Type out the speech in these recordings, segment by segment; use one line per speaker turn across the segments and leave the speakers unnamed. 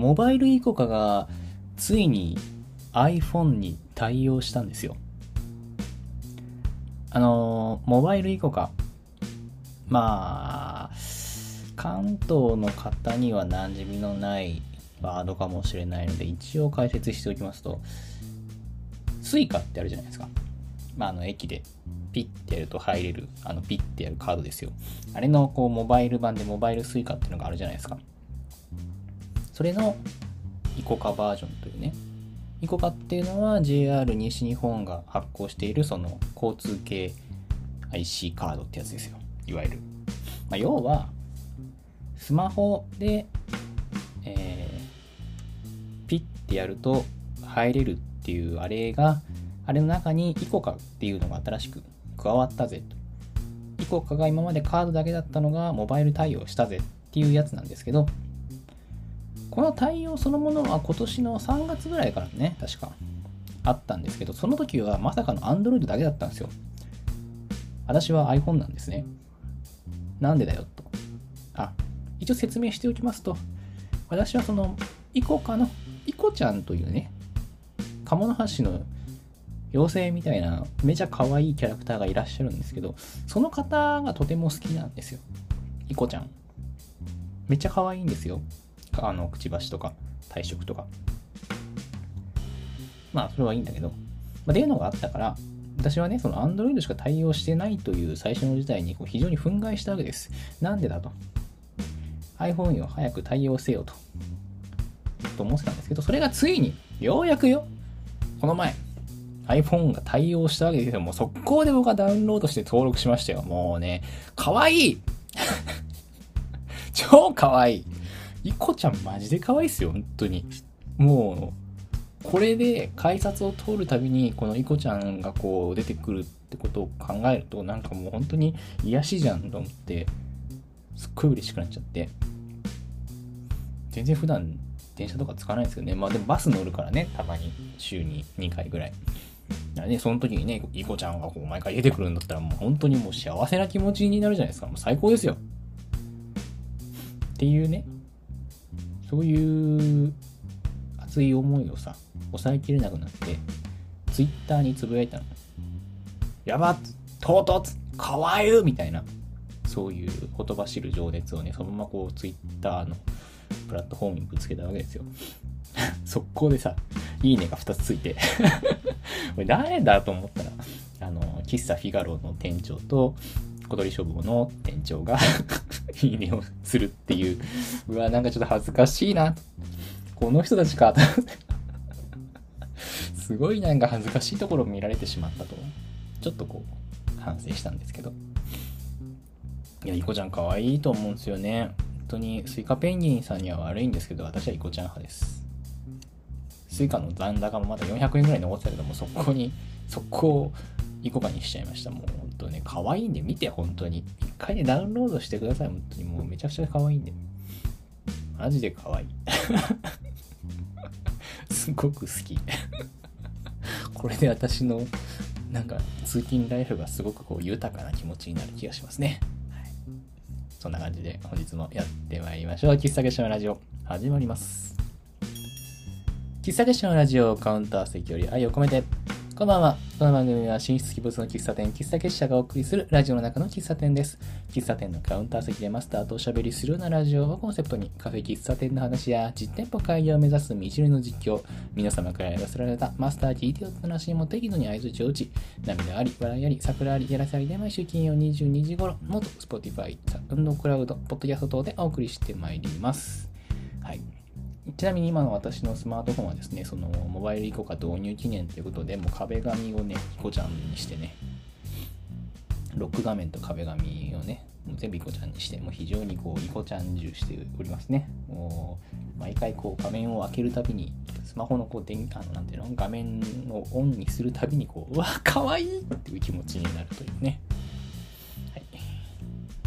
モバイル ICOCA がついに iPhone に対応したんですよ。あの、モバイル ICOCA。まあ、関東の方には馴染みのないワードかもしれないので、一応解説しておきますと、 Suica ってあるじゃないですか。まあ、あの、駅でピッてやると入れる、あの、ピッてやるカードですよ。あれの、こう、モバイル版でモバイルスイカっていうのがあるじゃないですか。それのイコカバージョンというね。イコカっていうのは JR 西日本が発行しているその交通系 IC カードってやつですよ。いわゆる。まあ、要は、スマホで、えー、ピッてやると入れるっていうあれが、あれの中にイコカっていうのが新しく加わったぜと。イコカが今までカードだけだったのがモバイル対応したぜっていうやつなんですけど、この対応そのものは今年の3月ぐらいからね、確かあったんですけど、その時はまさかの Android だけだったんですよ。私は iPhone なんですね。なんでだよと。あ、一応説明しておきますと、私はその、イコカの、イコちゃんというね、鴨の橋の妖精みたいな、めちゃ可愛いキャラクターがいらっしゃるんですけど、その方がとても好きなんですよ。イコちゃん。めっちゃ可愛いんですよ。あの、くちばしとか、体色とか。まあ、それはいいんだけど、まあ、っていうのがあったから、私はね、その Android しか対応してないという最初の時代にこう非常に憤慨したわけです。なんでだと。iPhone よ、早く対応せよと。と思ってたんですけど、それがついに、ようやくよ、この前、iPhone が対応したわけですよ。もう速攻で僕はダウンロードして登録しましたよ。もうね、かわい い超かわいいイコちゃんマジで可愛いっすよ、本当に。もう、これで改札を通るたびに、このイコちゃんがこう出てくるってことを考えると、なんかもう本当に癒しじゃんと思って、すっごい嬉しくなっちゃって。全然普段電車とか使わないですけどね。まあでもバス乗るからね、たまに週に2回ぐらい。だからね、その時にね、イコちゃんがこう毎回出てくるんだったらもう本当にもう幸せな気持ちになるじゃないですか。もう最高ですよ。っていうね、そういう熱い思いをさ、抑えきれなくなって、ツイッターにつぶやいたの。やばっ唐突かわゆみたいな、そういうほとばしる情熱をね、そのままこうツイッターのプラットフォームにぶつけたわけですよ。速攻でさ、いいねが2つついて これ誰だと思ったら、あの、喫茶フィガロの店長と、小鳥書房の店長が いいねをするっていう、うわ、なんかちょっと恥ずかしいな。この人たちか。すごいなんか恥ずかしいところを見られてしまったと、ちょっとこう、反省したんですけど。いや、イコちゃん可愛いと思うんですよね。本当に、 Suica ペンギンさんには悪いんですけど、私はイコちゃん派です。 Suica の残高もまだ400円ぐらい残ってたけども、そこに、そこを ICOCA にしちゃいました。もう本当ね、可愛いんで見て、本当に。一回ね、ダウンロードしてください。本当にもうめちゃくちゃ可愛いんで。マジで可愛い。すごく好き。これで私の、なんか、通勤ライフがすごくこう豊かな気持ちになる気がしますね。そんな感じで本日もやってまいりましょう。喫茶結社のラジオ、始まります。喫茶結社のラジオカウンター席より愛を込めて、こんばんは。この番組は進出鬼没の喫茶店、喫茶結社がお送りするラジオの中の喫茶店です。喫茶店のカウンター席でマスターとおしゃべりするようなラジオをコンセプトに、カフェ喫茶店の話や実店舗開業を目指す道のりの実況、皆様から寄せられたマスター GT を話にも適度に合図値を打ち、涙あり、笑いあり、サクラあり、やらせありで毎週金曜22時頃、 note、Spotify、SoundCloud、ポッドキャスト等でお送りしてまいります。はい。ちなみに今の私のスマートフォンはですね、そのモバイル ICOCA 導入記念ということで、もう壁紙をね、イコちゃんにしてね、ロック画面と壁紙をね、もう全部イコちゃんにして、もう非常にこう、イコちゃん重しておりますね。もう、毎回こう、画面を開けるたびに、スマホのこう、電あの、なんていうの、画面をオンにするたびに、こう、うわ、かわいいっていう気持ちになるというね。はい。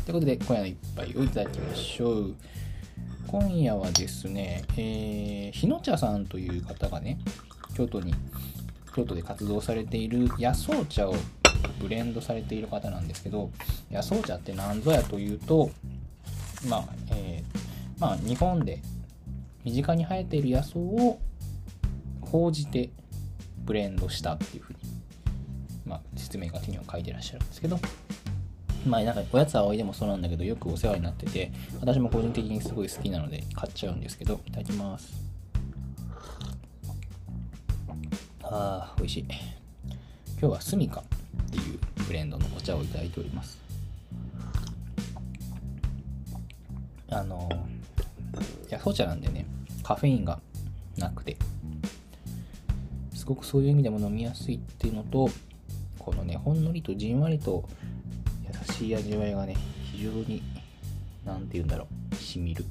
ということで、今夜の一杯をいただきましょう。今夜はですね、えー、日野茶さんという方がね、京都に、京都で活動されている野草茶をブレンドされている方なんですけど、野草茶って何ぞやというと、まあ、えー、まあ、日本で身近に生えている野草を報じてブレンドしたっていうふうに、まあ、説明書きには書いてらっしゃるんですけど、まあ、なんかおやつ葵でもそうなんだけど、よくお世話になってて、私も個人的にすごい好きなので買っちゃうんですけど、いただきます。あー、美味しい。今日はスミカっていうブレンドのお茶をいただいております。あの、いや、そう茶なんでね、カフェインがなくて、すごくそういう意味でも飲みやすいっていうのと、このね、ほんのりとじんわりと優しい味わいがね、非常に、なんて言うんだろう、しみる。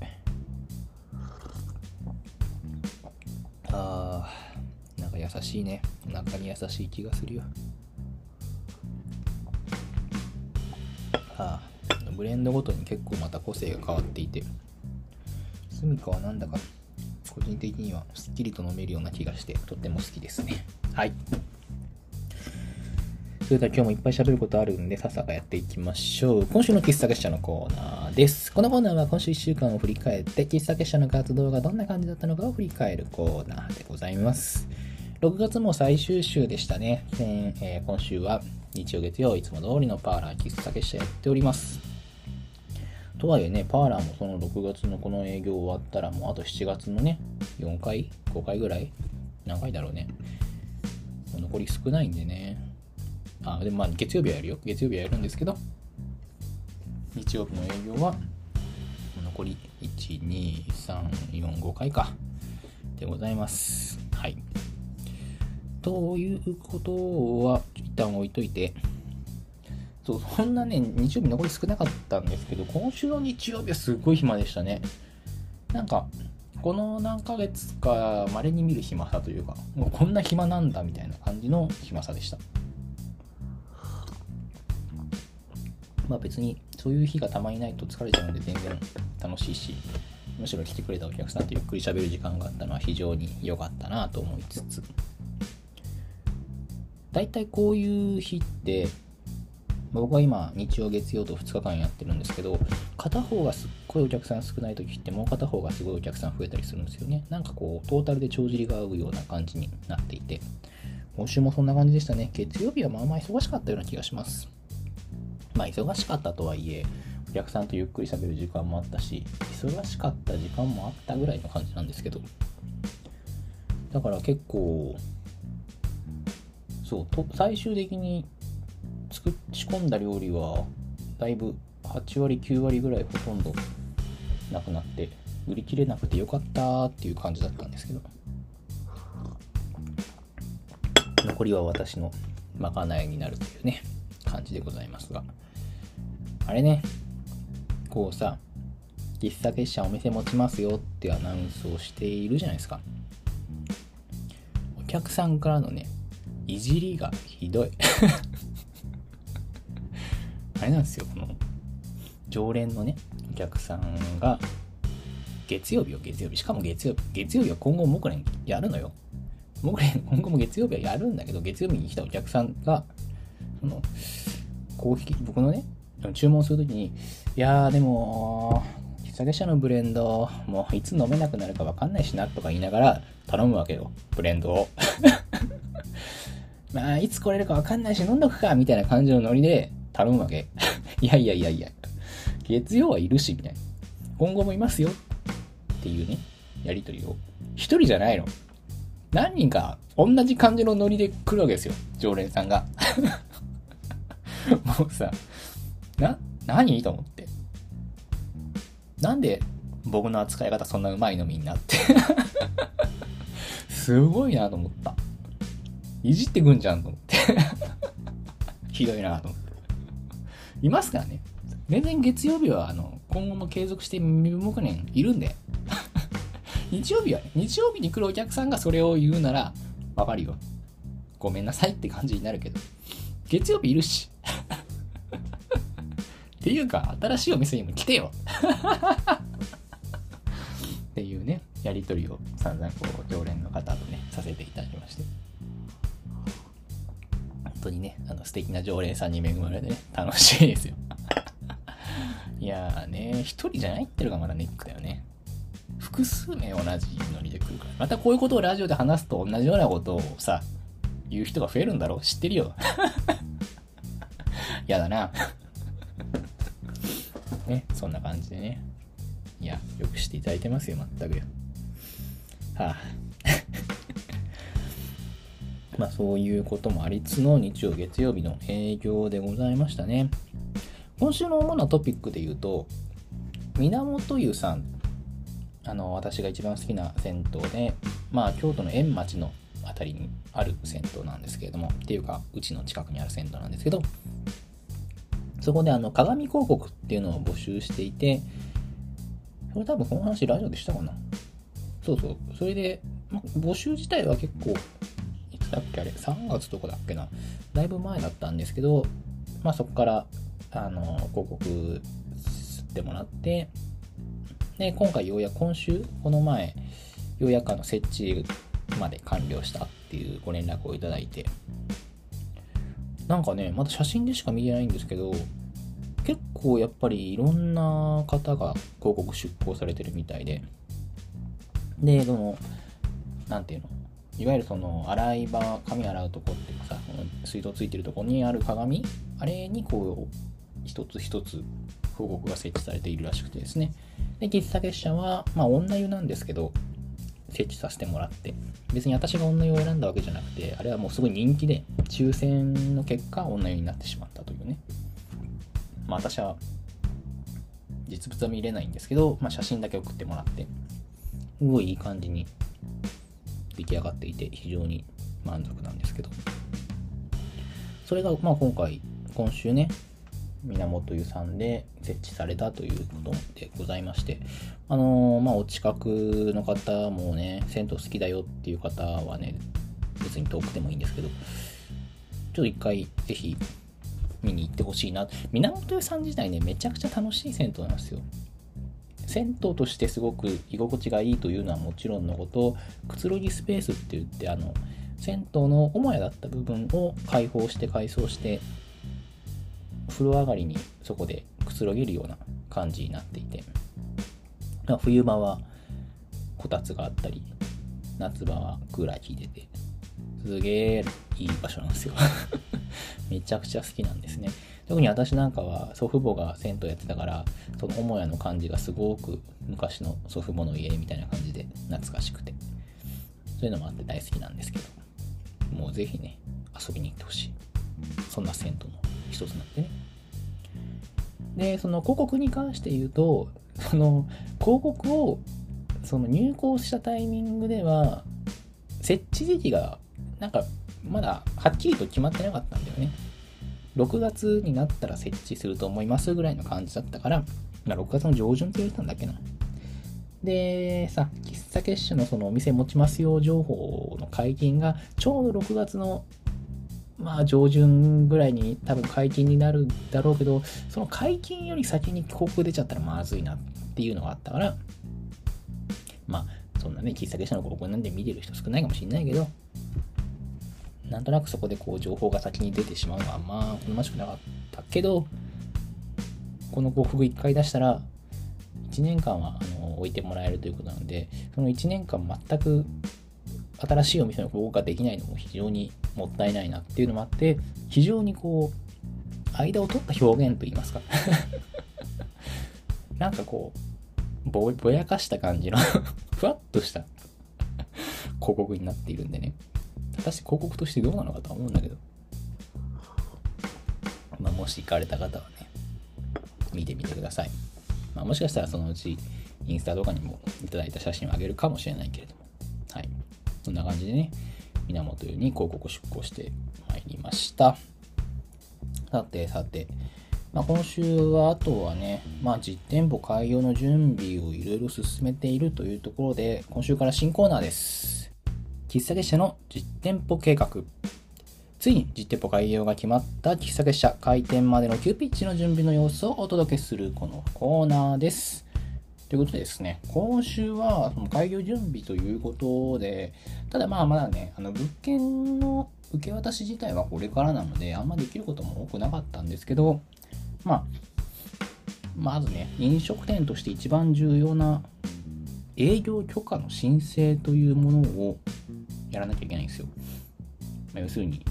あー、なんか優しいね。お腹に優しい気がするよ。あー、ブレンドごとに結構また個性が変わっていて、スミカはなんだか個人的にはすっきりと飲めるような気がしてとっても好きですね。はい。それでは今日もいっぱい喋ることあるんで、さっさかやっていきましょう。今週の喫茶結社のコーナーです。このコーナーは今週1週間を振り返って、喫茶結社の活動がどんな感じだったのかを振り返るコーナーでございます。6月も最終週でしたね。えー、今週は日曜月曜いつも通りのパーラー喫茶結社やっております。とはいえね、パーラーもその6月のこの営業終わったらもうあと7月のね、4回 ?5 回ぐらい何回だろうね。残り少ないんでね。あ、でもまあ月曜日はやるよ。月曜日はやるんですけど、日曜日の営業は残り1、2、3、4、5回か。でございます。はい。ということは一旦置いといて、そう、そんなね、日曜日残り少なかったんですけど、今週の日曜日はすごい暇でしたね。なんか、この何ヶ月か稀に見る暇さというか、もうこんな暇なんだみたいな感じの暇さでした。まあ別にそういう日がたまにないと疲れちゃうので全然楽しいし、むしろ来てくれたお客さんとゆっくり喋る時間があったのは非常に良かったなと思いつつ、大体こういう日って僕は今、日曜、月曜と2日間やってるんですけど、片方がすっごいお客さん少ない時って、もう片方がすごいお客さん増えたりするんですよね。なんかこう、トータルで帳尻が合うような感じになっていて、今週もそんな感じでしたね。月曜日はまあまあ忙しかったような気がします。まあ、忙しかったとはいえ、お客さんとゆっくり喋る時間もあったし、忙しかった時間もあったぐらいの感じなんですけど、だから結構、そう、と最終的に作仕込んだ料理はだいぶ8割9割ぐらいほとんどなくなって売り切れなくてよかったっていう感じだったんですけど。残りは私のまかないになるというね感じでございますが。あれね。こうさ喫茶結社お店持ちますよってアナウンスをしているじゃないですか。お客さんからのねいじりがひどい。あれなんですよ、この、常連のね、お客さんが、月曜日を月曜日、しかも月曜日、月曜日は今後木蓮やるのよ。木蓮、今後も月曜日はやるんだけど、月曜日に来たお客さんが、その、コーヒー、僕のね、注文するときに、いやーでも、喫茶者のブレンド、もういつ飲めなくなるかわかんないしなとか言いながら頼むわけよ、ブレンドを。まあ、いつ来れるかわかんないし飲んどくか、みたいな感じのノリで頼むわけ。いやいやいやいや、月曜はいるし、みたいな。今後もいますよ。っていうね、やりとりを。一人じゃないの。何人か同じ感じのノリで来るわけですよ。常連さんが。もうさ、な、何と思って。なんで僕の扱い方そんなうまいのみんなって すごいなと思った。いじってくんじゃんと思って ひどいなと思って。いますからね。全然月曜日はあの今後も継続して身目年いるんで。日曜日はね、日曜日に来るお客さんがそれを言うなら、わかるよ。ごめんなさいって感じになるけど、月曜日いるし。っていうか、新しいお店にも来てよ。っていうね、やりとりを散々こう、常連の方とね、させていただきまして。本当にね、あの素敵な常連さんに恵まれてね、楽しいですよ。いやーね、一人じゃないってのがまだネックだよね。複数名同じノリで来るから。またこういうことをラジオで話すと同じようなことをさ、言う人が増えるんだろう知ってるよ。やだな。ね、そんな感じでね。いや、よくしていただいてますよ、全くよ。はあ。まあそういうこともありつの日曜月曜日の営業でございましたね。今週の主なトピックで言うと、源湯さん、あの、私が一番好きな銭湯で、まあ京都の円町のあたりにある銭湯なんですけれども、っていうか、うちの近くにある銭湯なんですけど、そこであの、鏡広告っていうのを募集していて、それ多分この話ラジオでしたかな？そうそう。それで、ま、募集自体は結構、いつだっけあれ、3月とかだっけな？だいぶ前だったんですけど、まあそこから、あの、広告ってもらって、で、今回ようやく今週、この前、ようやくあの設置まで完了したっていうご連絡をいただいて、なんかね、まだ写真でしか見てないんですけど、結構やっぱりいろんな方が広告出稿されてるみたいで、で、その、なんていうの、いわゆるその洗い場、髪洗うとこっていうかさ、水道ついてるとこにある鏡、あれにこう、一つ一つ広告が設置されているらしくてですね。で、喫茶結社は、まあ女湯なんですけど、設置させてもらって、別に私が女湯を選んだわけじゃなくて、あれはもうすごい人気で、抽選の結果、女湯になってしまったというね。まあ私は、実物は見れないんですけど、まあ写真だけ送ってもらって、すごいいい感じに出来上がっていて、非常に満足なんですけど。それが、まあ今回、今週ね、源湯さんで設置されたということでございまして、あのー、まあ、お近くの方もね、銭湯好きだよっていう方はね、別に遠くてもいいんですけど、ちょっと一回ぜひ見に行ってほしいな。源湯さん自体ね、めちゃくちゃ楽しい銭湯なんですよ。銭湯としてすごく居心地がいいというのはもちろんのこと、くつろぎスペースって言って、あの、銭湯の母屋だった部分を開放して改装して風呂上がりにそこでくつろげるような感じになっていて冬場はこたつがあったり夏場はクーラー効いててすげえいい場所なんですよ。めちゃくちゃ好きなんですね。特に私なんかは祖父母が銭湯やってたからその母屋の感じがすごく昔の祖父母の家みたいな感じで懐かしくて。そういうのもあって大好きなんですけどもうぜひね遊びに行ってほしい。そんな銭湯の一つなんでねで、その広告に関して言うと、その広告をその入稿したタイミングでは、設置時期がなんかまだはっきりと決まってなかったんだよね。6月になったら設置すると思いますぐらいの感じだったから、まあ、6月の上旬って言われたんだっけな。で、さ、喫茶結社のそのお店持ちますよ情報の解禁がちょうど6月のまあ上旬ぐらいに多分解禁になるだろうけど、その解禁より先に広告出ちゃったらまずいなっていうのがあったから、まあそんなね、喫茶店の広告なんで見てる人少ないかもしれないけど、なんとなくそこでこう情報が先に出てしまうのはまあ好ましくなかったけど、この広告1回出したら、1年間はあの置いてもらえるということなので、その1年間全く新しいお店の広告ができないのも非常にもったいないなっていうのもあって、非常にこう、間を取った表現といいますか なんかこう、ぼぼやかした感じの ふわっとした広告になっているんでね。果たして広告としてどうなのかとは思うんだけど。まあ、もし行かれた方はね、見てみてください。まあ、もしかしたらそのうち、インスタとかにもいただいた写真をあげるかもしれないけれども。はい。そんな感じでね、源湯に広告出稿してまいりました。さてさて、まあ、今週はあとはね、まあ、実店舗開業の準備をいろいろ進めているというところで、今週から新コーナーです。喫茶結社の実店舗計画。ついに実店舗開業が決まった喫茶結社開店までの急ピッチの準備の様子をお届けするこのコーナーです。ということでですね、今週はその開業準備ということで、ただまあまだね、あの物件の受け渡し自体はこれからなので、あんまできることも多くなかったんですけど、まあ、まずね、飲食店として一番重要な営業許可の申請というものをやらなきゃいけないんですよ。まあ、要するに、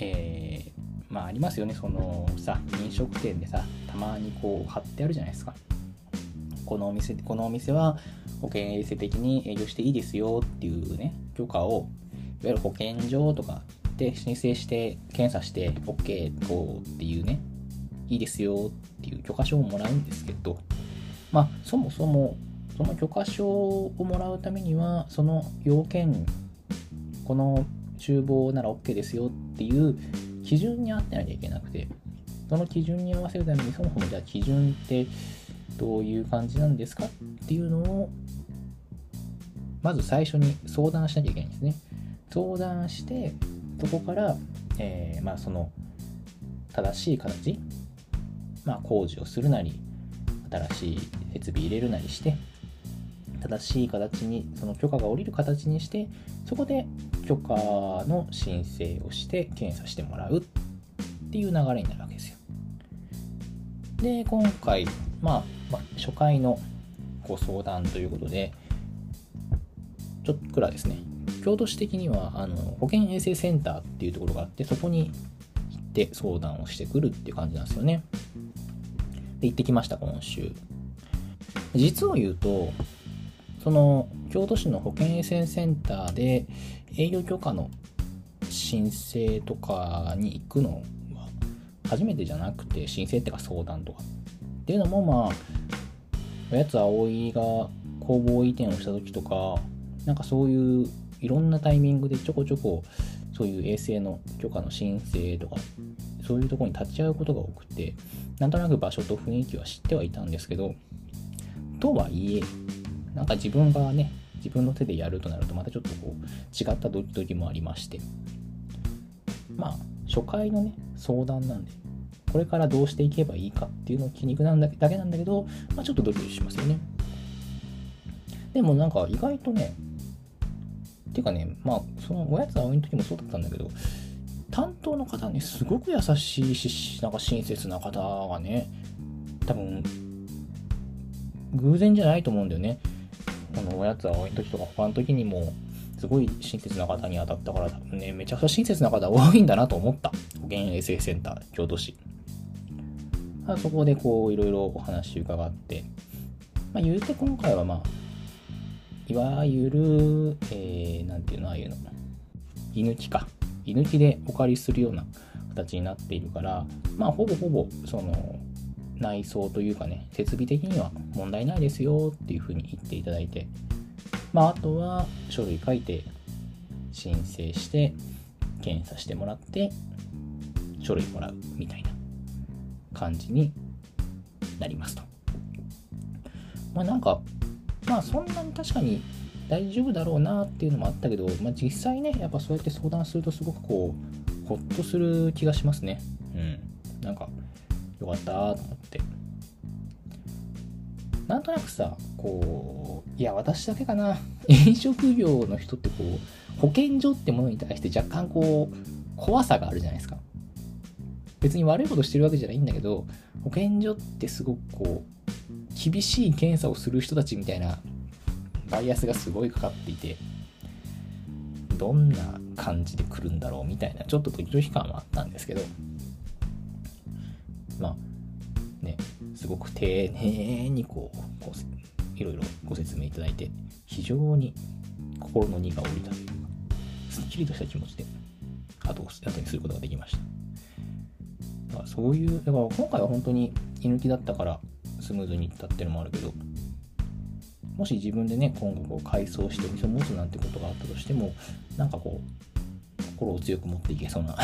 えー、まあありますよね、そのさ、飲食店でさ、たまにこう貼ってあるじゃないですか。このお店、このお店は保険衛生的に営業していいですよっていうね、許可を、いわゆる保健所とかで申請して検査して OK こうっていうね、いいですよっていう許可証をもらうんですけど、まあそもそもその許可証をもらうためには、その要件、この厨房なら OK ですよっていう基準に合ってなきゃいけなくて、その基準に合わせるために、そもそもじゃあ基準ってどういう感じなんですかっていうのを、まず最初に相談しなきゃいけないんですね。相談して、そこから、えー、まあその正しい形、まあ工事をするなり、新しい設備入れるなりして、正しい形に、その許可が下りる形にして、そこで許可の申請をして検査してもらうっていう流れになるわけですよ。で、今回、まあ、まあ、初回のご相談ということで、ちょっくらですね、京都市的にはあの保健衛生センターっていうところがあって、そこに行って相談をしてくるっていう感じなんですよね。で、行ってきました、今週。実を言うと、その京都市の保健衛生センターで営業許可の申請とかに行くのは初めてじゃなくて申請っていうか相談とかっていうのもまあおやつ葵が工房移転をした時とかなんかそういういろんなタイミングでちょこちょこそういう衛生の許可の申請とかそういうところに立ち会うことが多くてなんとなく場所と雰囲気は知ってはいたんですけどとはいえなんか自分がね、自分の手でやるとなるとまたちょっとこう違ったドキドキもありまして、まあ初回のね、相談なんで、これからどうしていけばいいかっていうのを気にくなんだだけなんだけど、まあ、ちょっとドキドキしますよね。でもなんか意外とね、っていうかね、まあそのおやつ葵の時もそうだったんだけど、担当の方ね、すごく優しいし、なんか親切な方がね、多分、偶然じゃないと思うんだよね。このおやつは多い時とか他の時にもすごい親切な方に当たったから多分ね、めちゃくちゃ親切な方多いんだなと思った。保健衛生センター、京都市。あそこでこういろいろお話伺って、まあ、言うて今回はまあ、いわゆる、えー、なんていうの、ああいうの、居抜きか。居抜きでお借りするような形になっているから、まあ、ほぼほぼ、その、内装というかね、設備的には問題ないですよっていうふうに言っていただいて、まあ、あとは書類書いて申請して検査してもらって書類もらうみたいな感じになりますと。まあなんか、まあそんなに確かに大丈夫だろうなっていうのもあったけど、まあ実際ね、やっぱそうやって相談するとすごくこう、ほっとする気がしますね。うん。なんか、よかったと思って。なんとなくさ、こう、いや、私だけかな。飲食業の人ってこう、保健所ってものに対して若干こう、怖さがあるじゃないですか。別に悪いことしてるわけじゃないんだけど、保健所ってすごくこう、厳しい検査をする人たちみたいなバイアスがすごいかかっていて、どんな感じで来るんだろうみたいな、ちょっとドキドキ感はあったんですけど、まあねすごく丁寧にこうこういろいろご説明いただいて非常に心の荷が下りた。というかすっきりとした気持ちで後後にすることができました。だからそういうだから今回は本当に居抜きだったからスムーズにいったっていうのもあるけどもし自分でね今後こう改装してお店を持つなんてことがあったとしてもなんかこう心を強く持っていけそうな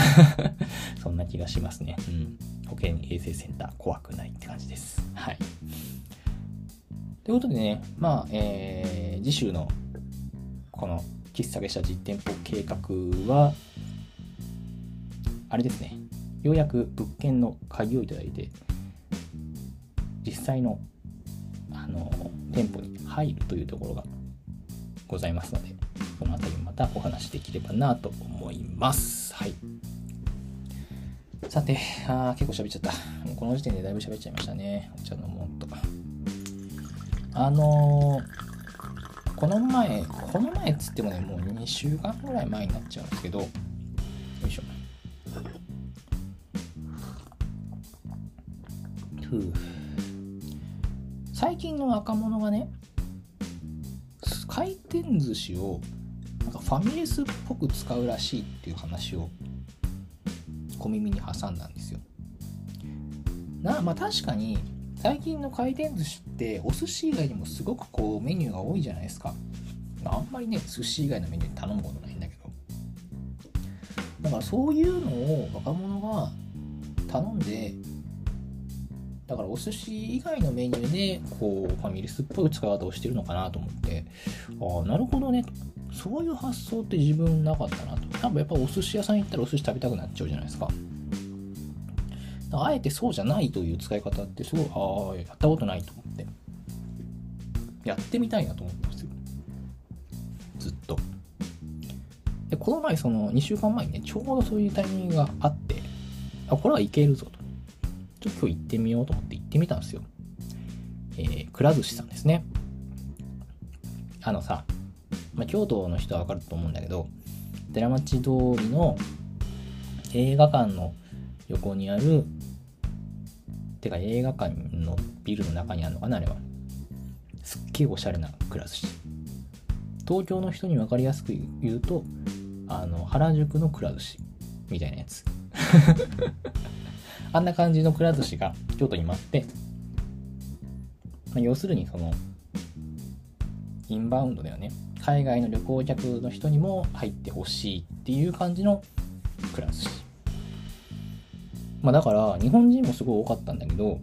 そんな気がしますね。うん。保健衛生センター怖くないって感じです。はい。ということでね、まあ、えー、次週のこの喫茶下実店舗計画は、あれですね、ようやく物件の鍵をいただいて、実際のあの店舗に入るというところがございますので、その辺りまたお話できればなと思います。はい。さて、あ結構喋っちゃった。もうこの時点でだいぶ喋っちゃいましたね。お茶飲もうと。あのこの前、この前っつってもね、もう2週間ぐらい前になっちゃうんですけど、よいしょ。最近の若者がね、回転寿司をファミレスっぽく使うらしいっていう話を小耳に挟んだんですよ。なまあ確かに最近の回転寿司ってお寿司以外にもすごくこうメニューが多いじゃないですか。あんまりね、寿司以外のメニュー頼むことないんだけど。だからそういうのを若者が頼んで、だからお寿司以外のメニューでこうファミレスっぽい使い方をしてるのかなと思ってああなるほどねそういう発想って自分なかったなと。多分やっぱお寿司屋さん行ったらお寿司食べたくなっちゃうじゃないですか。あえてそうじゃないという使い方ってすごいああやったことないと思って。やってみたいなと思ったんですよ。ずっと。でこの前その2週間前にねちょうどそういうタイミングがあってあこれはいけるぞと。ちょっと今日行ってみようと思って行ってみたんですよ。えー、くら寿司さんですね。あのさ、まあ、京都の人はわかると思うんだけど、寺町通りの映画館の横にある、てか映画館のビルの中にあるのかな、あれは。すっげえおしゃれなくら寿司。東京の人に分かりやすく言うと、あの、原宿のくら寿司みたいなやつ。あんな感じのくら寿司が京都にもあって、まあ、要するにその、インバウンドだよね。海外の旅行客の人にも入ってほしいっていう感じのくら寿司。まあだから日本人もすごい多かったんだけど、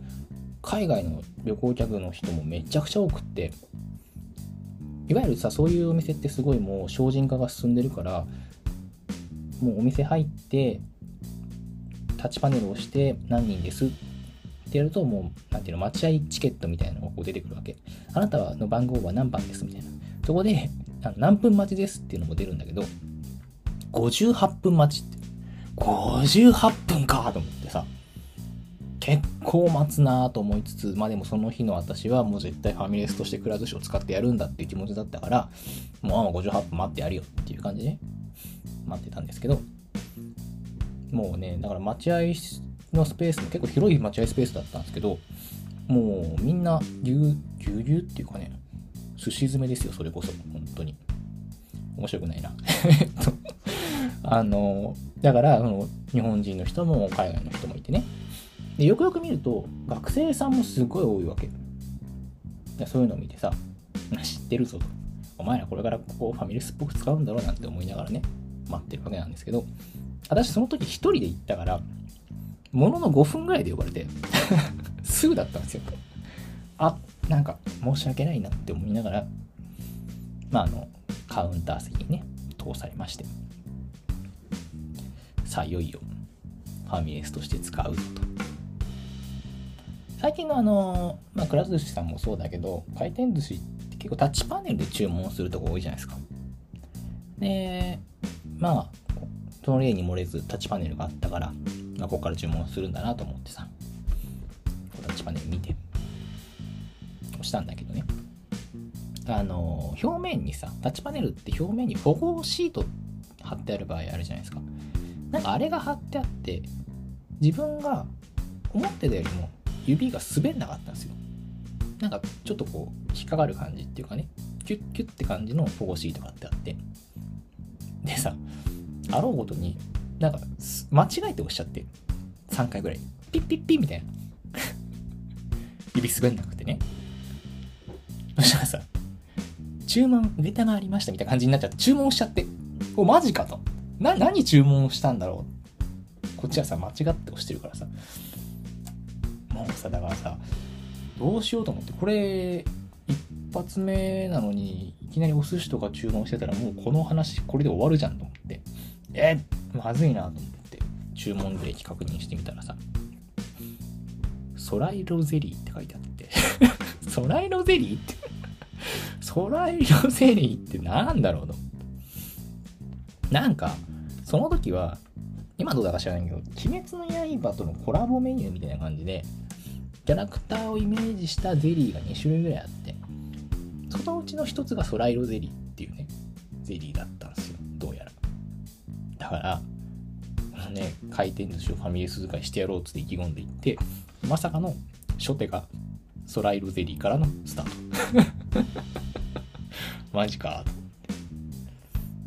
海外の旅行客の人もめちゃくちゃ多くって、いわゆるさ、そういうお店ってすごいもう精進化が進んでるから、もうお店入って、タッチパネルをして何人ですってやるともう、なんていうの、待合チケットみたいなのがこう出てくるわけ。あなたの番号は何番ですみたいな。そこで、何分待ちですっていうのも出るんだけど、58分待ちって。58分かと思ってさ、結構待つなと思いつつ、まあでもその日の私はもう絶対ファミレスとしてくら寿司を使ってやるんだっていう気持ちだったから、もう58分待ってやるよっていう感じでね待ってたんですけど、もうね、だから待合のスペースも結構広い待合スペースだったんですけど、もうみんなぎゅうぎゅうぎゅうっていうかね、寿司詰めですよ、それこそ。本当に。面白くないな。えっと、あの、だから、その、日本人の人も海外の人もいてね。で、よくよく見ると、学生さんもすごい多いわけ。そういうのを見てさ、知ってるぞと。お前らこれからここファミレスっぽく使うんだろうなんて思いながらね、待ってるわけなんですけど、私その時一人で行ったから、ものの5分ぐらいで呼ばれて すぐだったんですよ。あ、なんか申し訳ないなって思いながら、まあ、あの、カウンター席にね、通されまして。さあ、いよいよ、ファミレスとして使うと。最近のあの、まあ、くら寿司さんもそうだけど、回転寿司って結構タッチパネルで注文するとこ多いじゃないですか。で、まあ、その例に漏れずタッチパネルがあったから、まあ、ここから注文するんだなと思ってさ、タッチパネル見て、押したんだけどね。あの、表面にさ、タッチパネルって表面に保護シート貼ってある場合あるじゃないですか。なんかあれが貼ってあって、自分が思ってたよりも指が滑んなかったんですよ。なんかちょっとこう、引っかかる感じっていうかね、キュッキュッって感じの保護シートが貼ってあって。でさ、あろうごとに、なんか、間違えて押しちゃって、3回ぐらい。ピッピッピッみたいな。指滑んなくてね。そしたらさ、注文、上たまりましたみたいな感じになっちゃって、注文しちゃって、お、マジかと。な、何注文したんだろうこっちはさ、間違って押してるからさ。もうさ、だからさ、どうしようと思って、これ、一発目なのに、いきなりお寿司とか注文してたら、もうこの話、これで終わるじゃんと思って。えまずいなと思って注文履歴確認してみたらさソライロゼリーって書いてあって ソライロゼリーってソライロゼリーって何だろうとなんかその時は今どうだか知らないけど「鬼滅の刃」とのコラボメニューみたいな感じでキャラクターをイメージしたゼリーが2種類ぐらいあってそのうちの一つがソライロゼリーっていうね、ゼリーだったんですよ、どうやら。だから、ね、回転寿司をファミレス使いしてやろうつって意気込んでいって、まさかの初手がソライロゼリーからのスタート。マジか。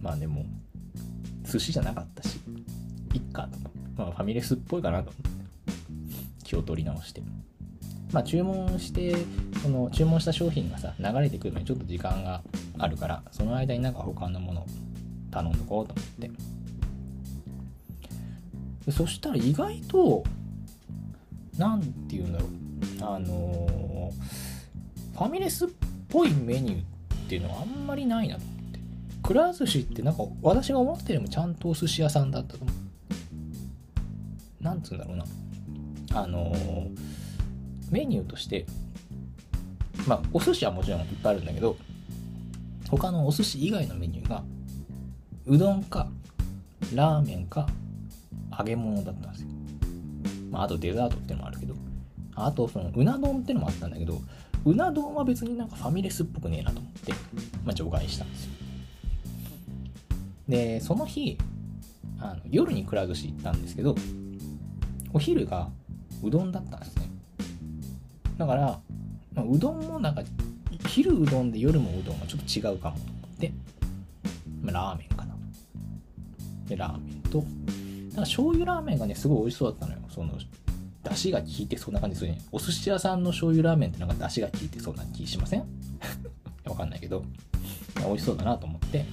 まあでも、寿司じゃなかったし、いっか。まあファミレスっぽいかなと思って。気を取り直して。まあ注文して、その注文した商品がさ、流れてくるのにちょっと時間があるから、その間になんか他のもの頼んどこうと思って。そしたら意外と、なんて言うんだろう。あのー、ファミレスっぽいメニューっっていうのはあんまりないなと思って。くら寿司ってなんか私が思ってるよりもちゃんとお寿司屋さんだったと思う。なんつうんだろうな。あのー、メニューとして、まあ、お寿司はもちろんいっぱいあるんだけど、他のお寿司以外のメニューが、うどんか、ラーメンか、揚げ物だったんですよ。まあ、あとデザートってのもあるけど、あと、その、うな丼ってのもあったんだけど、うな丼は別になんかファミレスっぽくねえなと思って、まあ、除外したんですよ。で、その日、あの夜にくら寿司行ったんですけど、お昼がうどんだったんですね。だから、まあ、うどんもなんか、昼うどんで夜もうどんはちょっと違うかもと思って、まあ、ラーメンかな。で、ラーメンと、なんか醤油ラーメンがね、すごい美味しそうだったのよ。その、出汁が効いてそんな感じするね。お寿司屋さんの醤油ラーメンってなんか出汁が効いてそうな気しません？わかんないけど、美味しそうだなと思って、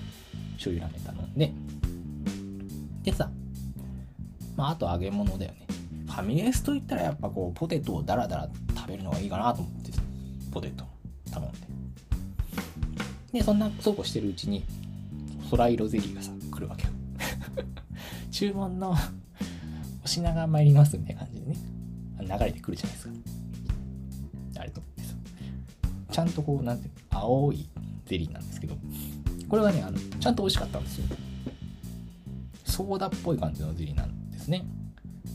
醤油ラーメン頼んで、でさ、まあ、あと揚げ物だよね。ファミレスといったらやっぱこう、ポテトをダラダラ食べるのがいいかなと思ってさ、ポテト頼んで。で、そんなそうこうしてるうちに、空色ゼリーがさ、来るわけよ。注文のお品が参りますみたいな感じでね。流れてくるじゃないですか。あれと思ってさ。ちゃんとこう、なんていう、青いゼリーなんですけど、これはね、あのちゃんと美味しかったんですよ。ソーダっぽい感じのゼリーなんですね。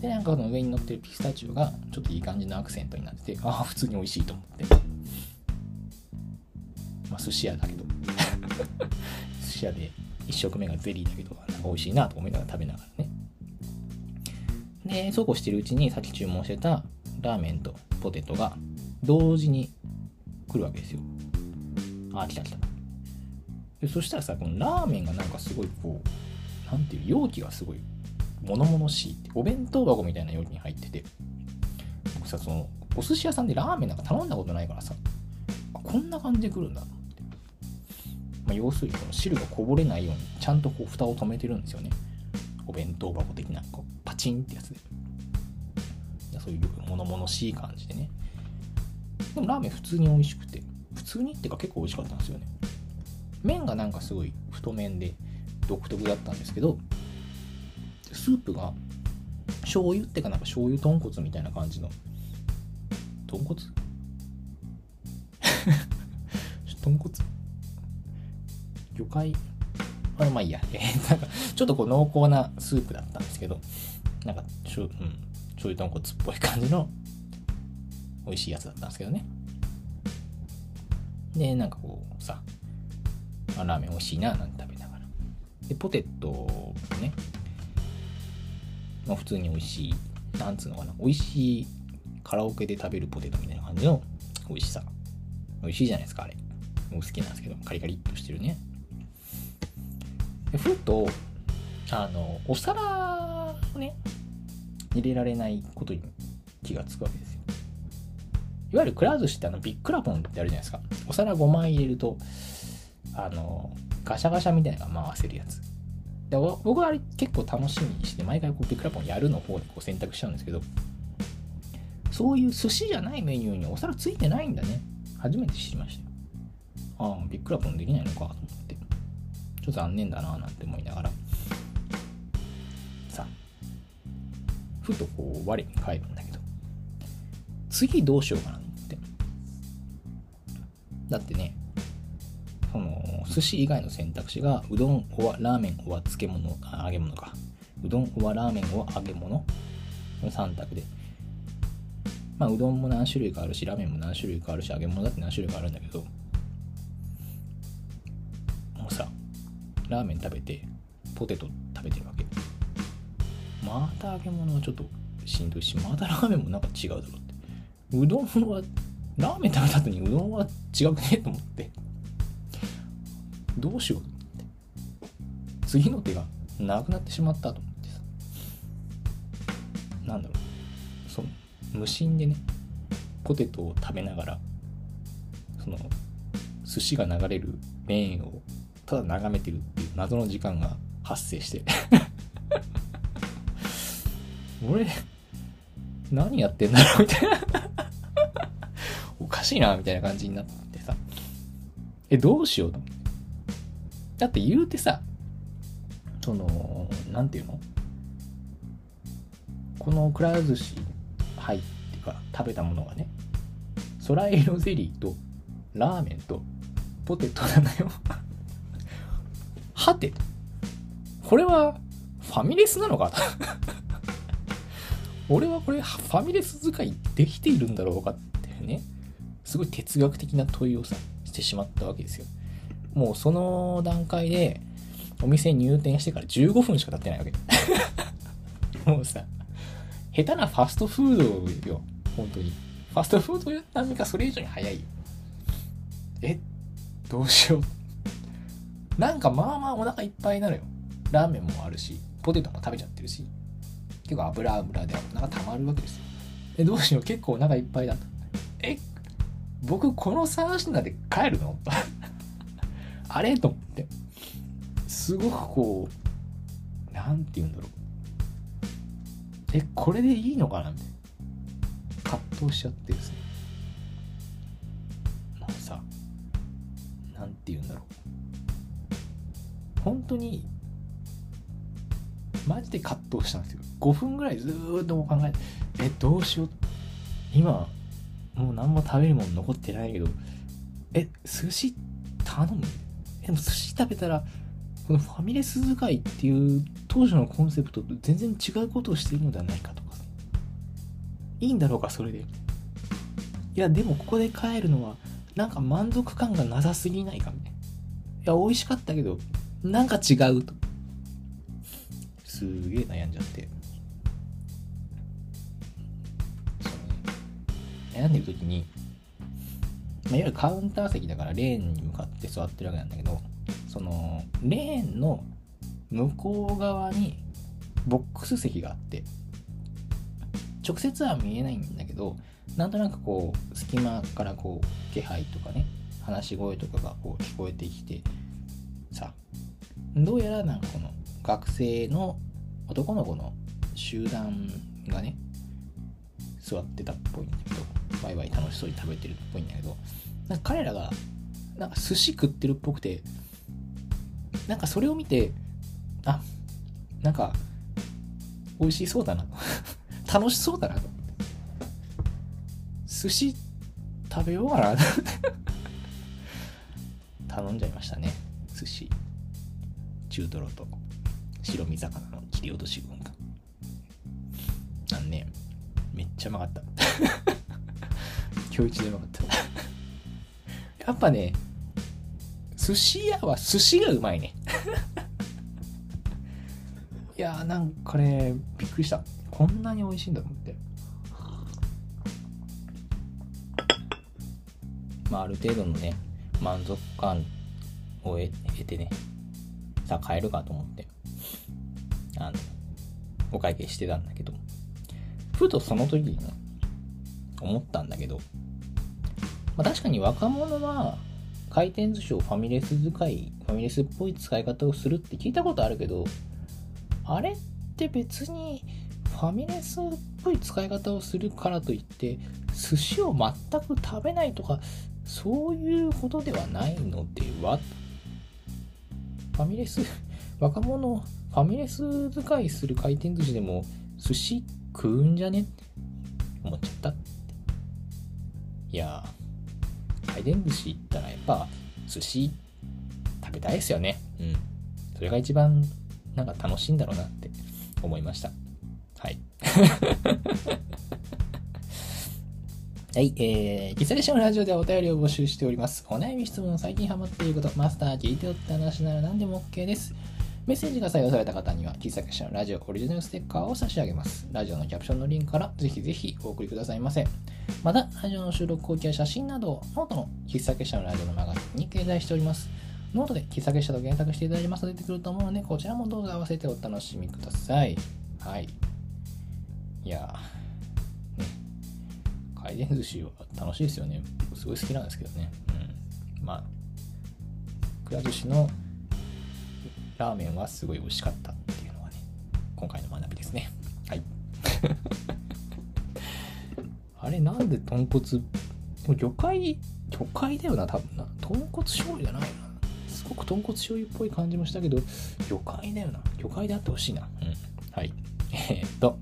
で、なんかこの上に乗ってるピスタチオがちょっといい感じのアクセントになってて、ああ、普通に美味しいと思って。まあ、寿司屋だけど。寿司屋で1食目がゼリーだけど、なんか美味しいなと思いながら食べながらね。で、そうこうしてるうちにさっき注文してたラーメンとポテトが同時に来るわけですよ。あ、来た来た。でそしたらさ、このラーメンがなんかすごいこう、なんていう、容器がすごい物々しいって、お弁当箱みたいな容器に入ってて、僕さ、その、お寿司屋さんでラーメンなんか頼んだことないからさ、こんな感じで来るんだって。まあ、要するにこの汁がこぼれないように、ちゃんとこう蓋を止めてるんですよね。お弁当箱的な、こうチンってやつで。そういう物々しい感じでね。でもラーメン普通に美味しくて、普通にっていうか結構美味しかったんですよね。麺がなんかすごい太麺で独特だったんですけど、スープが醤油ってかなんか醤油豚骨みたいな感じの、豚骨？豚骨？魚介？あれまあいいや。えー、なんか、ちょっとこう濃厚なスープだったんですけど、なんか、しょうん、醤油豚骨っぽい感じの美味しいやつだったんですけどね。で、なんかこうさ、あラーメン美味しいななんて食べながら。で、ポテトね、まあ、普通に美味しい、なんつうのかな、美味しいカラオケで食べるポテトみたいな感じの美味しさ。美味しいじゃないですか、あれ。僕好きなんですけど、カリカリっとしてるね。でふと、あの、お皿をね、入れられないことに気がつくわけですよ。いわゆるくら寿司ってあのビックラポンってあるじゃないですか。お皿5枚入れると、あの、ガシャガシャみたいなのが回せるやつ。で僕はあれ結構楽しみにして、毎回こうビックラポンやるの方でこう選択しちゃうんですけど、そういう寿司じゃないメニューにお皿ついてないんだね。初めて知りました。ああ、ビックラポンできないのかと思って。ちょっと残念だななんて思いながら。ふとこう我に返るんだけど、次どうしようかなって。だってね、その寿司以外の選択肢がうどんおわラーメンおわ漬物あ揚げ物か。うどんおわラーメンおわ揚げ物の3択で。まあうどんも何種類かあるしラーメンも何種類かあるし揚げ物だって何種類かあるんだけどもうさラーメン食べてポテト食べてるわけ。また揚げ物はちょっとしんどいしまたラーメンもなんか違うだろうって。うどんはラーメン食べた後にうどんは違くねえと思って。どうしようと思って。次の手がなくなってしまったと思ってさ。なんだろう。その無心でねポテトを食べながらその寿司が流れるレーンをただ眺めてるっていう謎の時間が発生して。俺何やってんだろうみたいな。おかしいなみたいな感じになってさ。えどうしようと思って。だって言うてさそのなんていうの？このくら寿司入ってか食べたものがねソライロゼリーとラーメンとポテトなのよ。はて。これはファミレスなのかと。俺はこれファミレス使いできているんだろうかってねすごい哲学的な問いをさしてしまったわけですよ。もうその段階でお店入店してから15分しか経ってないわけ。もうさ下手なファストフードよ本当に。ファストフード並みかそれ以上に早い。よえどうしよう。なんかまあまあお腹いっぱいなのよ。ラーメンもあるしポテトも食べちゃってるし。結構油油でお腹溜まるわけですよ。えどうしよう。結構お腹いっぱいだとえ僕この3品で帰るの？あれ？と思って。すごくこうなんて言うんだろう。えこれでいいのかな？みたいな。葛藤しちゃってですね。もうさなんて言うんだろう。本当にマジで葛藤したんですよ。5分ぐらいずっと考えてえどうしよう。今もう何も食べるもの残ってないけどえ寿司頼む？でも寿司食べたらこのファミレス使いっていう当初のコンセプトと全然違うことをしているのではないかとか。いいんだろうかそれで。いやでもここで帰るのはなんか満足感がなさすぎないかみたいないや美味しかったけどなんか違うと。すげえ悩んじゃって。そうね悩んでる時に、ま、いわゆるカウンター席だからレーンに向かって座ってるわけなんだけどそのレーンの向こう側にボックス席があって直接は見えないんだけどなんとなくこう隙間からこう気配とかね話し声とかがこう聞こえてきてさどうやらなんかこの学生の男の子の集団がね座ってたっぽいんだけどワイワイ楽しそうに食べてるっぽいんだけどなんか彼らがなんか寿司食ってるっぽくてなんかそれを見てあなんか美味しそうだな 楽しそうだなと。寿司食べようかな。頼んじゃいましたね。寿司。中トロと。白身魚の切り落とし分がなんねめっちゃうまかった。今日一でうまかった。やっぱね寿司屋は寿司がうまいね。いやーなんかねびっくりした。こんなに美味しいんだと思って。まあある程度のね満足感を得てねさあ帰るかと思ってあのお会計してたんだけどふとその時にね思ったんだけど、まあ、確かに若者は回転寿司をファミレス使いファミレスっぽい使い方をするって聞いたことあるけどあれって別にファミレスっぽい使い方をするからといって寿司を全く食べないとかそういうことではないのでは？ファミレス若者ァミレス使いする回転寿司でも寿司食うんじゃねって思っちゃったって。いや回転寿司行ったらやっぱ寿司食べたいですよね。うん。それが一番なんか楽しいんだろうなって思いました。はい。はい、えー、喫茶結社のラジオではお便りを募集しております。お悩み質問、最近ハマっていること、マスター聞いてよって話なら何でも OK です。メッセージが採用された方には、喫茶結社のラジオオリジナルステッカーを差し上げます。ラジオのキャプションのリンクからぜひぜひお送りくださいませ。また、ラジオの収録後記や写真などノートの喫茶結社のラジオのマガジンに掲載しております。ノートで喫茶結社と検索していただきますと出てくると思うので、こちらもどうぞ合わせてお楽しみください。はい。いやー、ね、回転寿司は楽しいですよね。僕すごい好きなんですけどね。うん。まあ、くら寿司のラーメンはすごい美味しかったっていうのがね、今回の学びですね。はい。あれ、なんで豚骨、魚介、魚介だよな、多分な。豚骨醤油じゃないな。すごく豚骨醤油っぽい感じもしたけど、魚介だよな。魚介であってほしいな。うん。はい。えー、っと、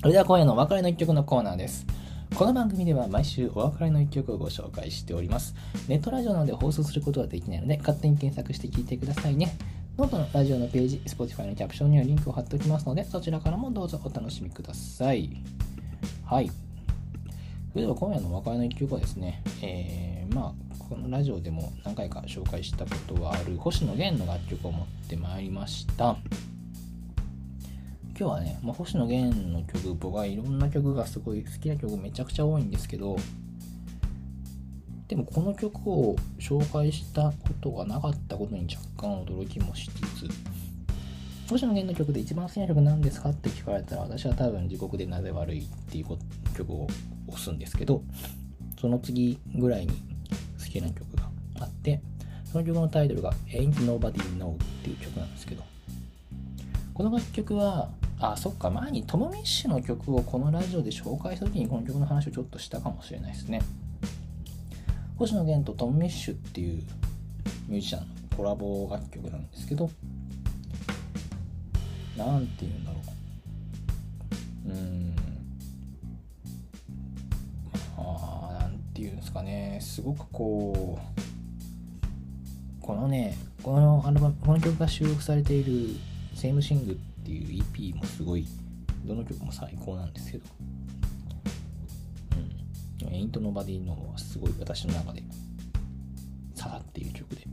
それでは今夜のお別れの一曲のコーナーです。この番組では毎週お別れの一曲をご紹介しております。ネットラジオなので放送することはできないので、勝手に検索して聴いてくださいね。ノートのラジオのページ、Spotify のキャプションにはリンクを貼っておきますので、そちらからもどうぞお楽しみください。はい。それでは今夜のお別れの一曲はですね、えー、まあ、このラジオでも何回か紹介したことはある星野源の楽曲を持ってまいりました。今日はね、まあ、星野源の曲、僕はいろんな曲がすごい好きな曲めちゃくちゃ多いんですけど、でもこの曲を紹介したことがなかったことに若干驚きもしつつ、星野源の曲で一番好きな曲何ですかって聞かれたら私は多分地獄でなぜ悪いっていう曲を押すんですけど、その次ぐらいに好きな曲があって、その曲のタイトルが Ain't Nobody Know っていう曲なんですけど、この楽曲は、あ、そっか、前にトム・ミッシュの曲をこのラジオで紹介した時にこの曲の話をちょっとしたかもしれないですね。星野源とトム・ミッシュっていうミュージシャンのコラボ楽曲なんですけど、なんて言うんだろう。うーん。ああ、なんて言うんですかね。すごくこう、このね、このアルバム、この曲が収録されているセームシングっていう EP もすごい、どの曲も最高なんですけど、うん。Ain't Nobody No はすごい私の中で刺さっている曲で。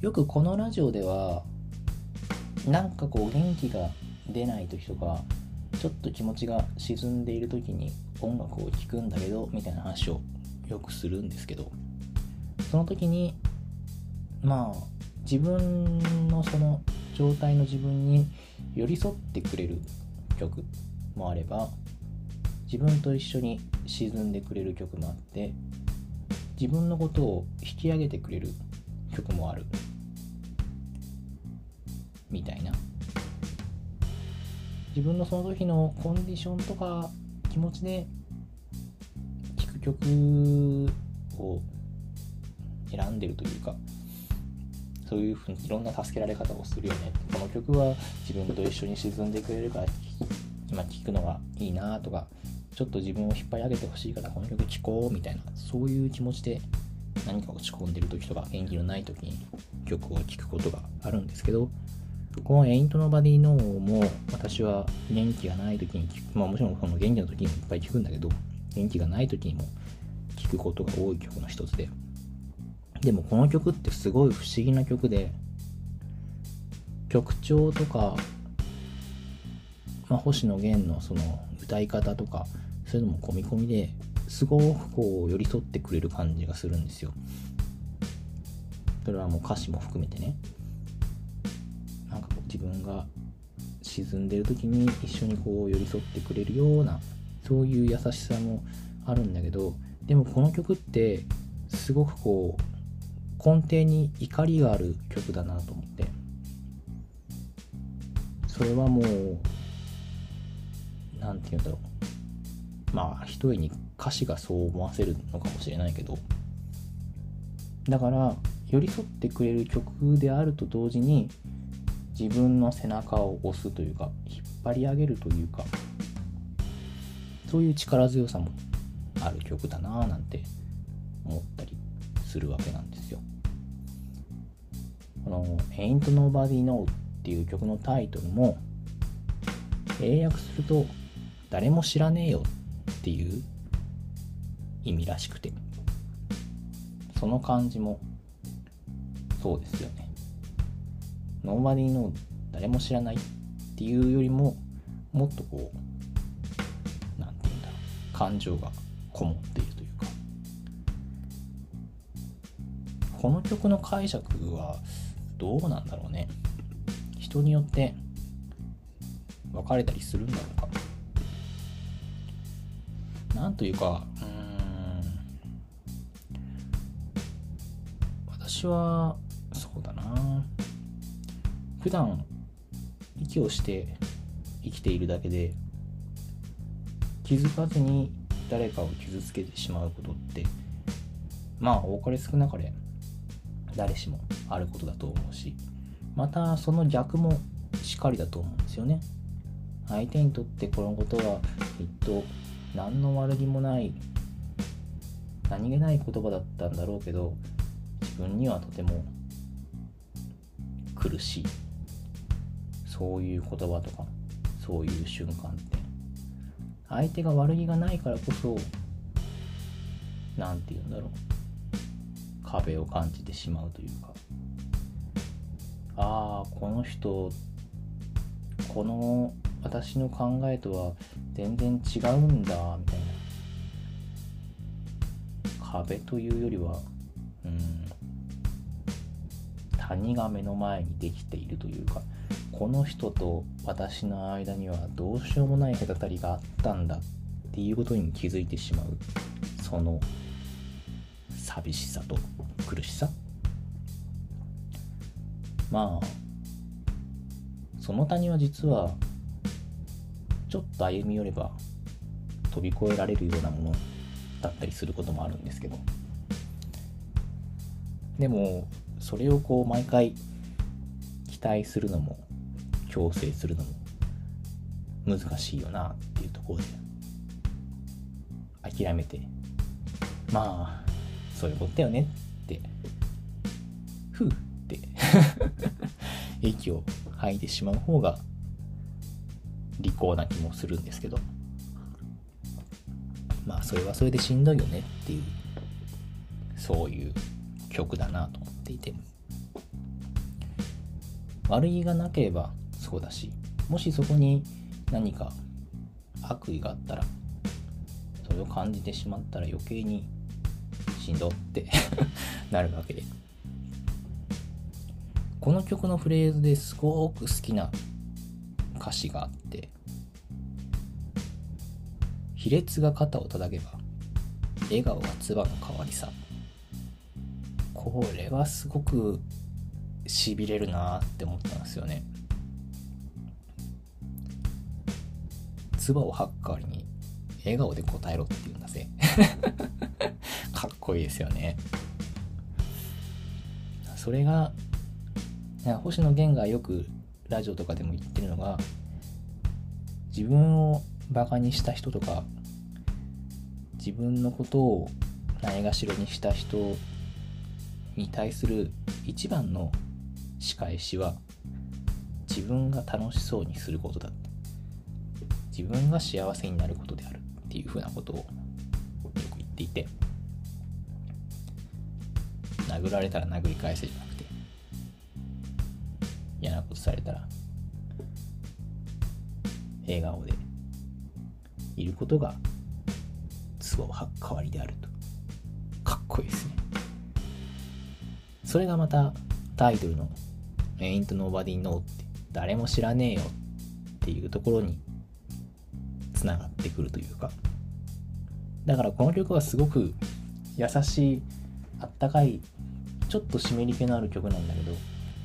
よくこのラジオでは、なんかこう元気が出ない時とか、ちょっと気持ちが沈んでいる時に音楽を聴くんだけど、みたいな話をよくするんですけど、その時に、まあ、自分のその状態の自分に寄り添ってくれる曲もあれば自分と一緒に沈んでくれる曲もあって自分のことを引き上げてくれる曲もある。みたいな。自分のその時のコンディションとか気持ちで聴く曲を選んでるというかそういうふうにいろんな助けられ方をするよねこの曲は自分と一緒に沈んでくれるから今聴くのがいいなとかちょっと自分を引っ張り上げてほしいからこの曲聴こうみたいなそういう気持ちで何か落ち込んでる時とか元気のない時に曲を聴くことがあるんですけどこの Ain't Nobody k n o も私は元気がない時に聴くまあもちろんその元気の時にいっぱい聴くんだけど元気がない時にも聴くことが多い曲の一つででもこの曲ってすごい不思議な曲で曲調とか、まあ、星野源のその歌い方とかそういうのも込み込みですごくこう寄り添ってくれる感じがするんですよ。それはもう歌詞も含めてね。なんかこう自分が沈んでる時に一緒にこう寄り添ってくれるようなそういう優しさもあるんだけどでもこの曲ってすごくこう根底に怒りがある曲だなと思って。それはもう何て言うんだろうまあ一重に歌詞がそう思わせるのかもしれないけどだから寄り添ってくれる曲であると同時に自分の背中を押すというか引っ張り上げるというかそういう力強さもある曲だなぁなんて思ったりするわけなんですよ。この Ain't Nobody Know っていう曲のタイトルも英訳すると誰も知らねえよっていう意味らしくて。その感じもそうですよね。 Nobody の誰も知らないっていうよりももっとこう何て言うんだろう。感情がこもっているというか。この曲の解釈はどうなんだろうね。人によって分かれたりするんだろうか。なんというかうーん。私はそうだな。普段息をして生きているだけで気づかずに誰かを傷つけてしまうことってまあ多かれ少なかれ誰しもあることだと思うしまたその逆もしかりだと思うんですよね。相手にとってこのことはきっと何の悪気もない何気ない言葉だったんだろうけど自分にはとても苦しい。そういう言葉とかそういう瞬間って。相手が悪気がないからこそ何て言うんだろう。壁を感じてしまうというか。ああこの人この私の考えとは全然違うんだみたいな。壁というよりはうん谷が目の前にできているというかこの人と私の間にはどうしようもない隔たりがあったんだっていうことに気づいてしまう。その寂しさと苦しさ。まあその谷は実はちょっと歩み寄れば飛び越えられるようなものだったりすることもあるんですけど。でもそれをこう毎回期待するのも強制するのも難しいよなっていうところで。諦めてまあそういうことだよねってふうって 息を吐いてしまう方が利口な気もするんですけど。まあそれはそれでしんどいよねっていうそういう曲だなと思っていて。悪気がなければそうだしもしそこに何か悪意があったらそれを感じてしまったら余計にしんどって なるわけで。この曲のフレーズですごく好きな歌詞があって「卑劣が肩を叩けば笑顔は唾の代わりさ」これはすごくしびれるなって思ったんですよね。唾を吐く代わりに笑顔で答えろって言うんだぜ。かっこいいですよね。それが星野源がよくラジオとかでも言ってるのが自分をバカにした人とか自分のことをないがしろにした人に対する一番の仕返しは自分が楽しそうにすることだ自分が幸せになることであるっていうふうなことをよく言っていて殴られたら殴り返せじゃなくて嫌なことされたら笑顔でいることが唾を吐く代わりであると。かっこいいですね。それがまたタイトルの Ain't Nobody Know って誰も知らねえよっていうところにつながってくるというか。だからこの曲はすごく優しいあったかいちょっと湿り気のある曲なんだけど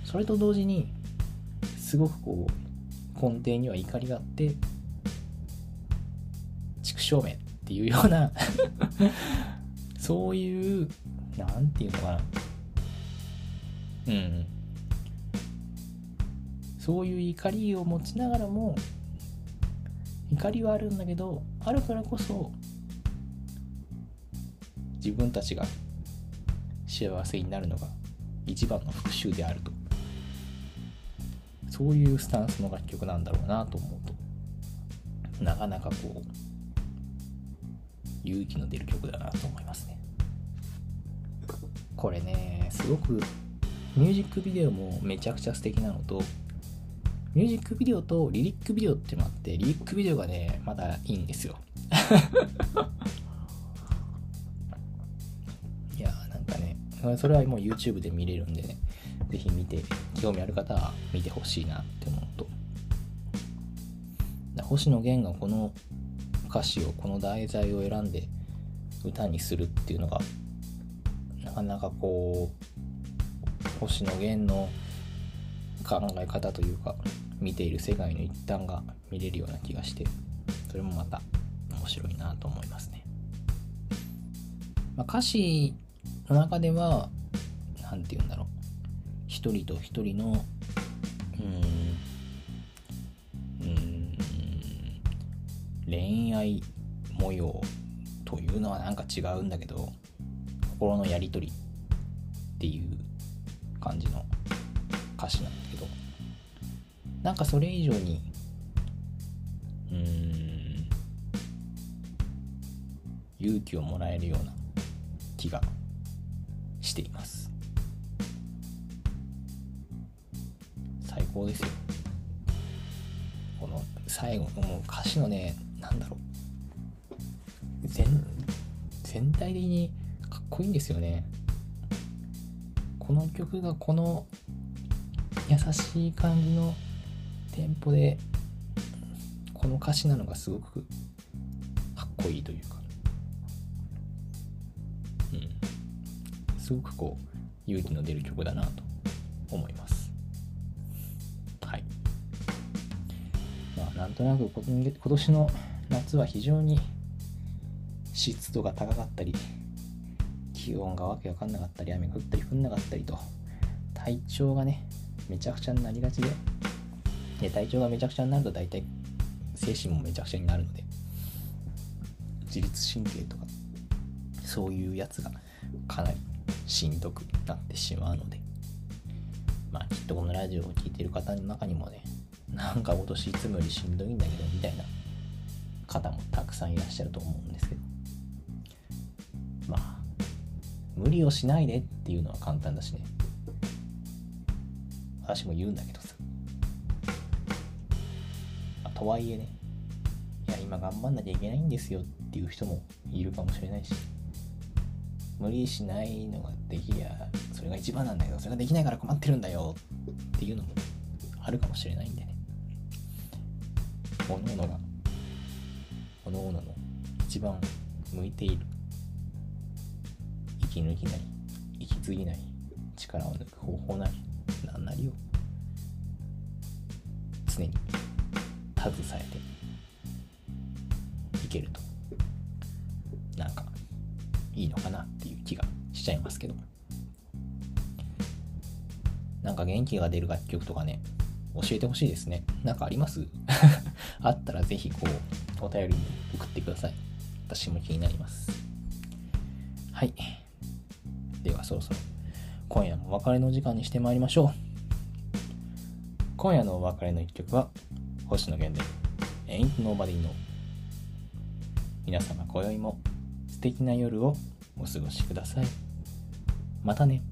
それと同時にすごくこう根底には怒りがあって畜生めっていうような そういう何て言うのかな。うん。そういう怒りを持ちながらも怒りはあるんだけどあるからこそ自分たちが幸せになるのが一番の復讐であると。そういうスタンスの楽曲なんだろうなと思うと。なかなかこう勇気の出る曲だなと思いますね。これねすごくミュージックビデオもめちゃくちゃ素敵なのとミュージックビデオとリリックビデオってのもあってリリックビデオがねまだいいんですよ。いやーなんかねそれはもう YouTube で見れるんでね。ぜひ見て興味ある方は見てほしいなって思うと。星野源がこの歌詞をこの題材を選んで歌にするっていうのがなかなかこう星野源の考え方というか見ている世界の一端が見れるような気がしてそれもまた面白いなと思いますね、まあ、歌詞の中では何て言うんだろう。一人と一人のうんうん恋愛模様というのはなんか違うんだけど心のやり取りっていう感じの歌詞なんだけどなんかそれ以上にうん勇気をもらえるような気がしています。高ですよ。この最後もう歌詞のねなんだろう。全全体的にかっこいいんですよね。この曲がこの優しい感じのテンポでこの歌詞なのがすごくかっこいいというか。うん。すごくこう勇気の出る曲だなと思います。なんとなく今年の夏は非常に湿度が高かったり気温がわけわかんなかったり雨が降ったり降んなかったりと体調がねめちゃくちゃになりがちでで体調がめちゃくちゃになると大体精神もめちゃくちゃになるので自律神経とかそういうやつがかなりしんどくなってしまうのでまあきっとこのラジオを聴いてる方の中にもねなんか今年いつもよりしんどいんだけどみたいな方もたくさんいらっしゃると思うんですけど。まあ無理をしないでっていうのは簡単だしね。私も言うんだけどさ、まあ、とはいえねいや今頑張んなきゃいけないんですよっていう人もいるかもしれないし。無理しないのができりゃそれが一番なんだけどそれができないから困ってるんだよっていうのもあるかもしれないんでね。各々が各々の一番向いている。息抜きなり息継ぎなり力を抜く方法なり何なりを常に携えていけると。なんかいいのかなっていう気がしちゃいますけど。なんか元気が出る楽曲とかね教えてほしいですね。なんかあります？あったらぜひこうお便りに送ってください。私も気になります。はい。ではそろそろ今夜もお別れの時間にしてまいりましょう。今夜のお別れの一曲は星野源で Ain't Nobody Know 皆様今宵も素敵な夜をお過ごしください。またね。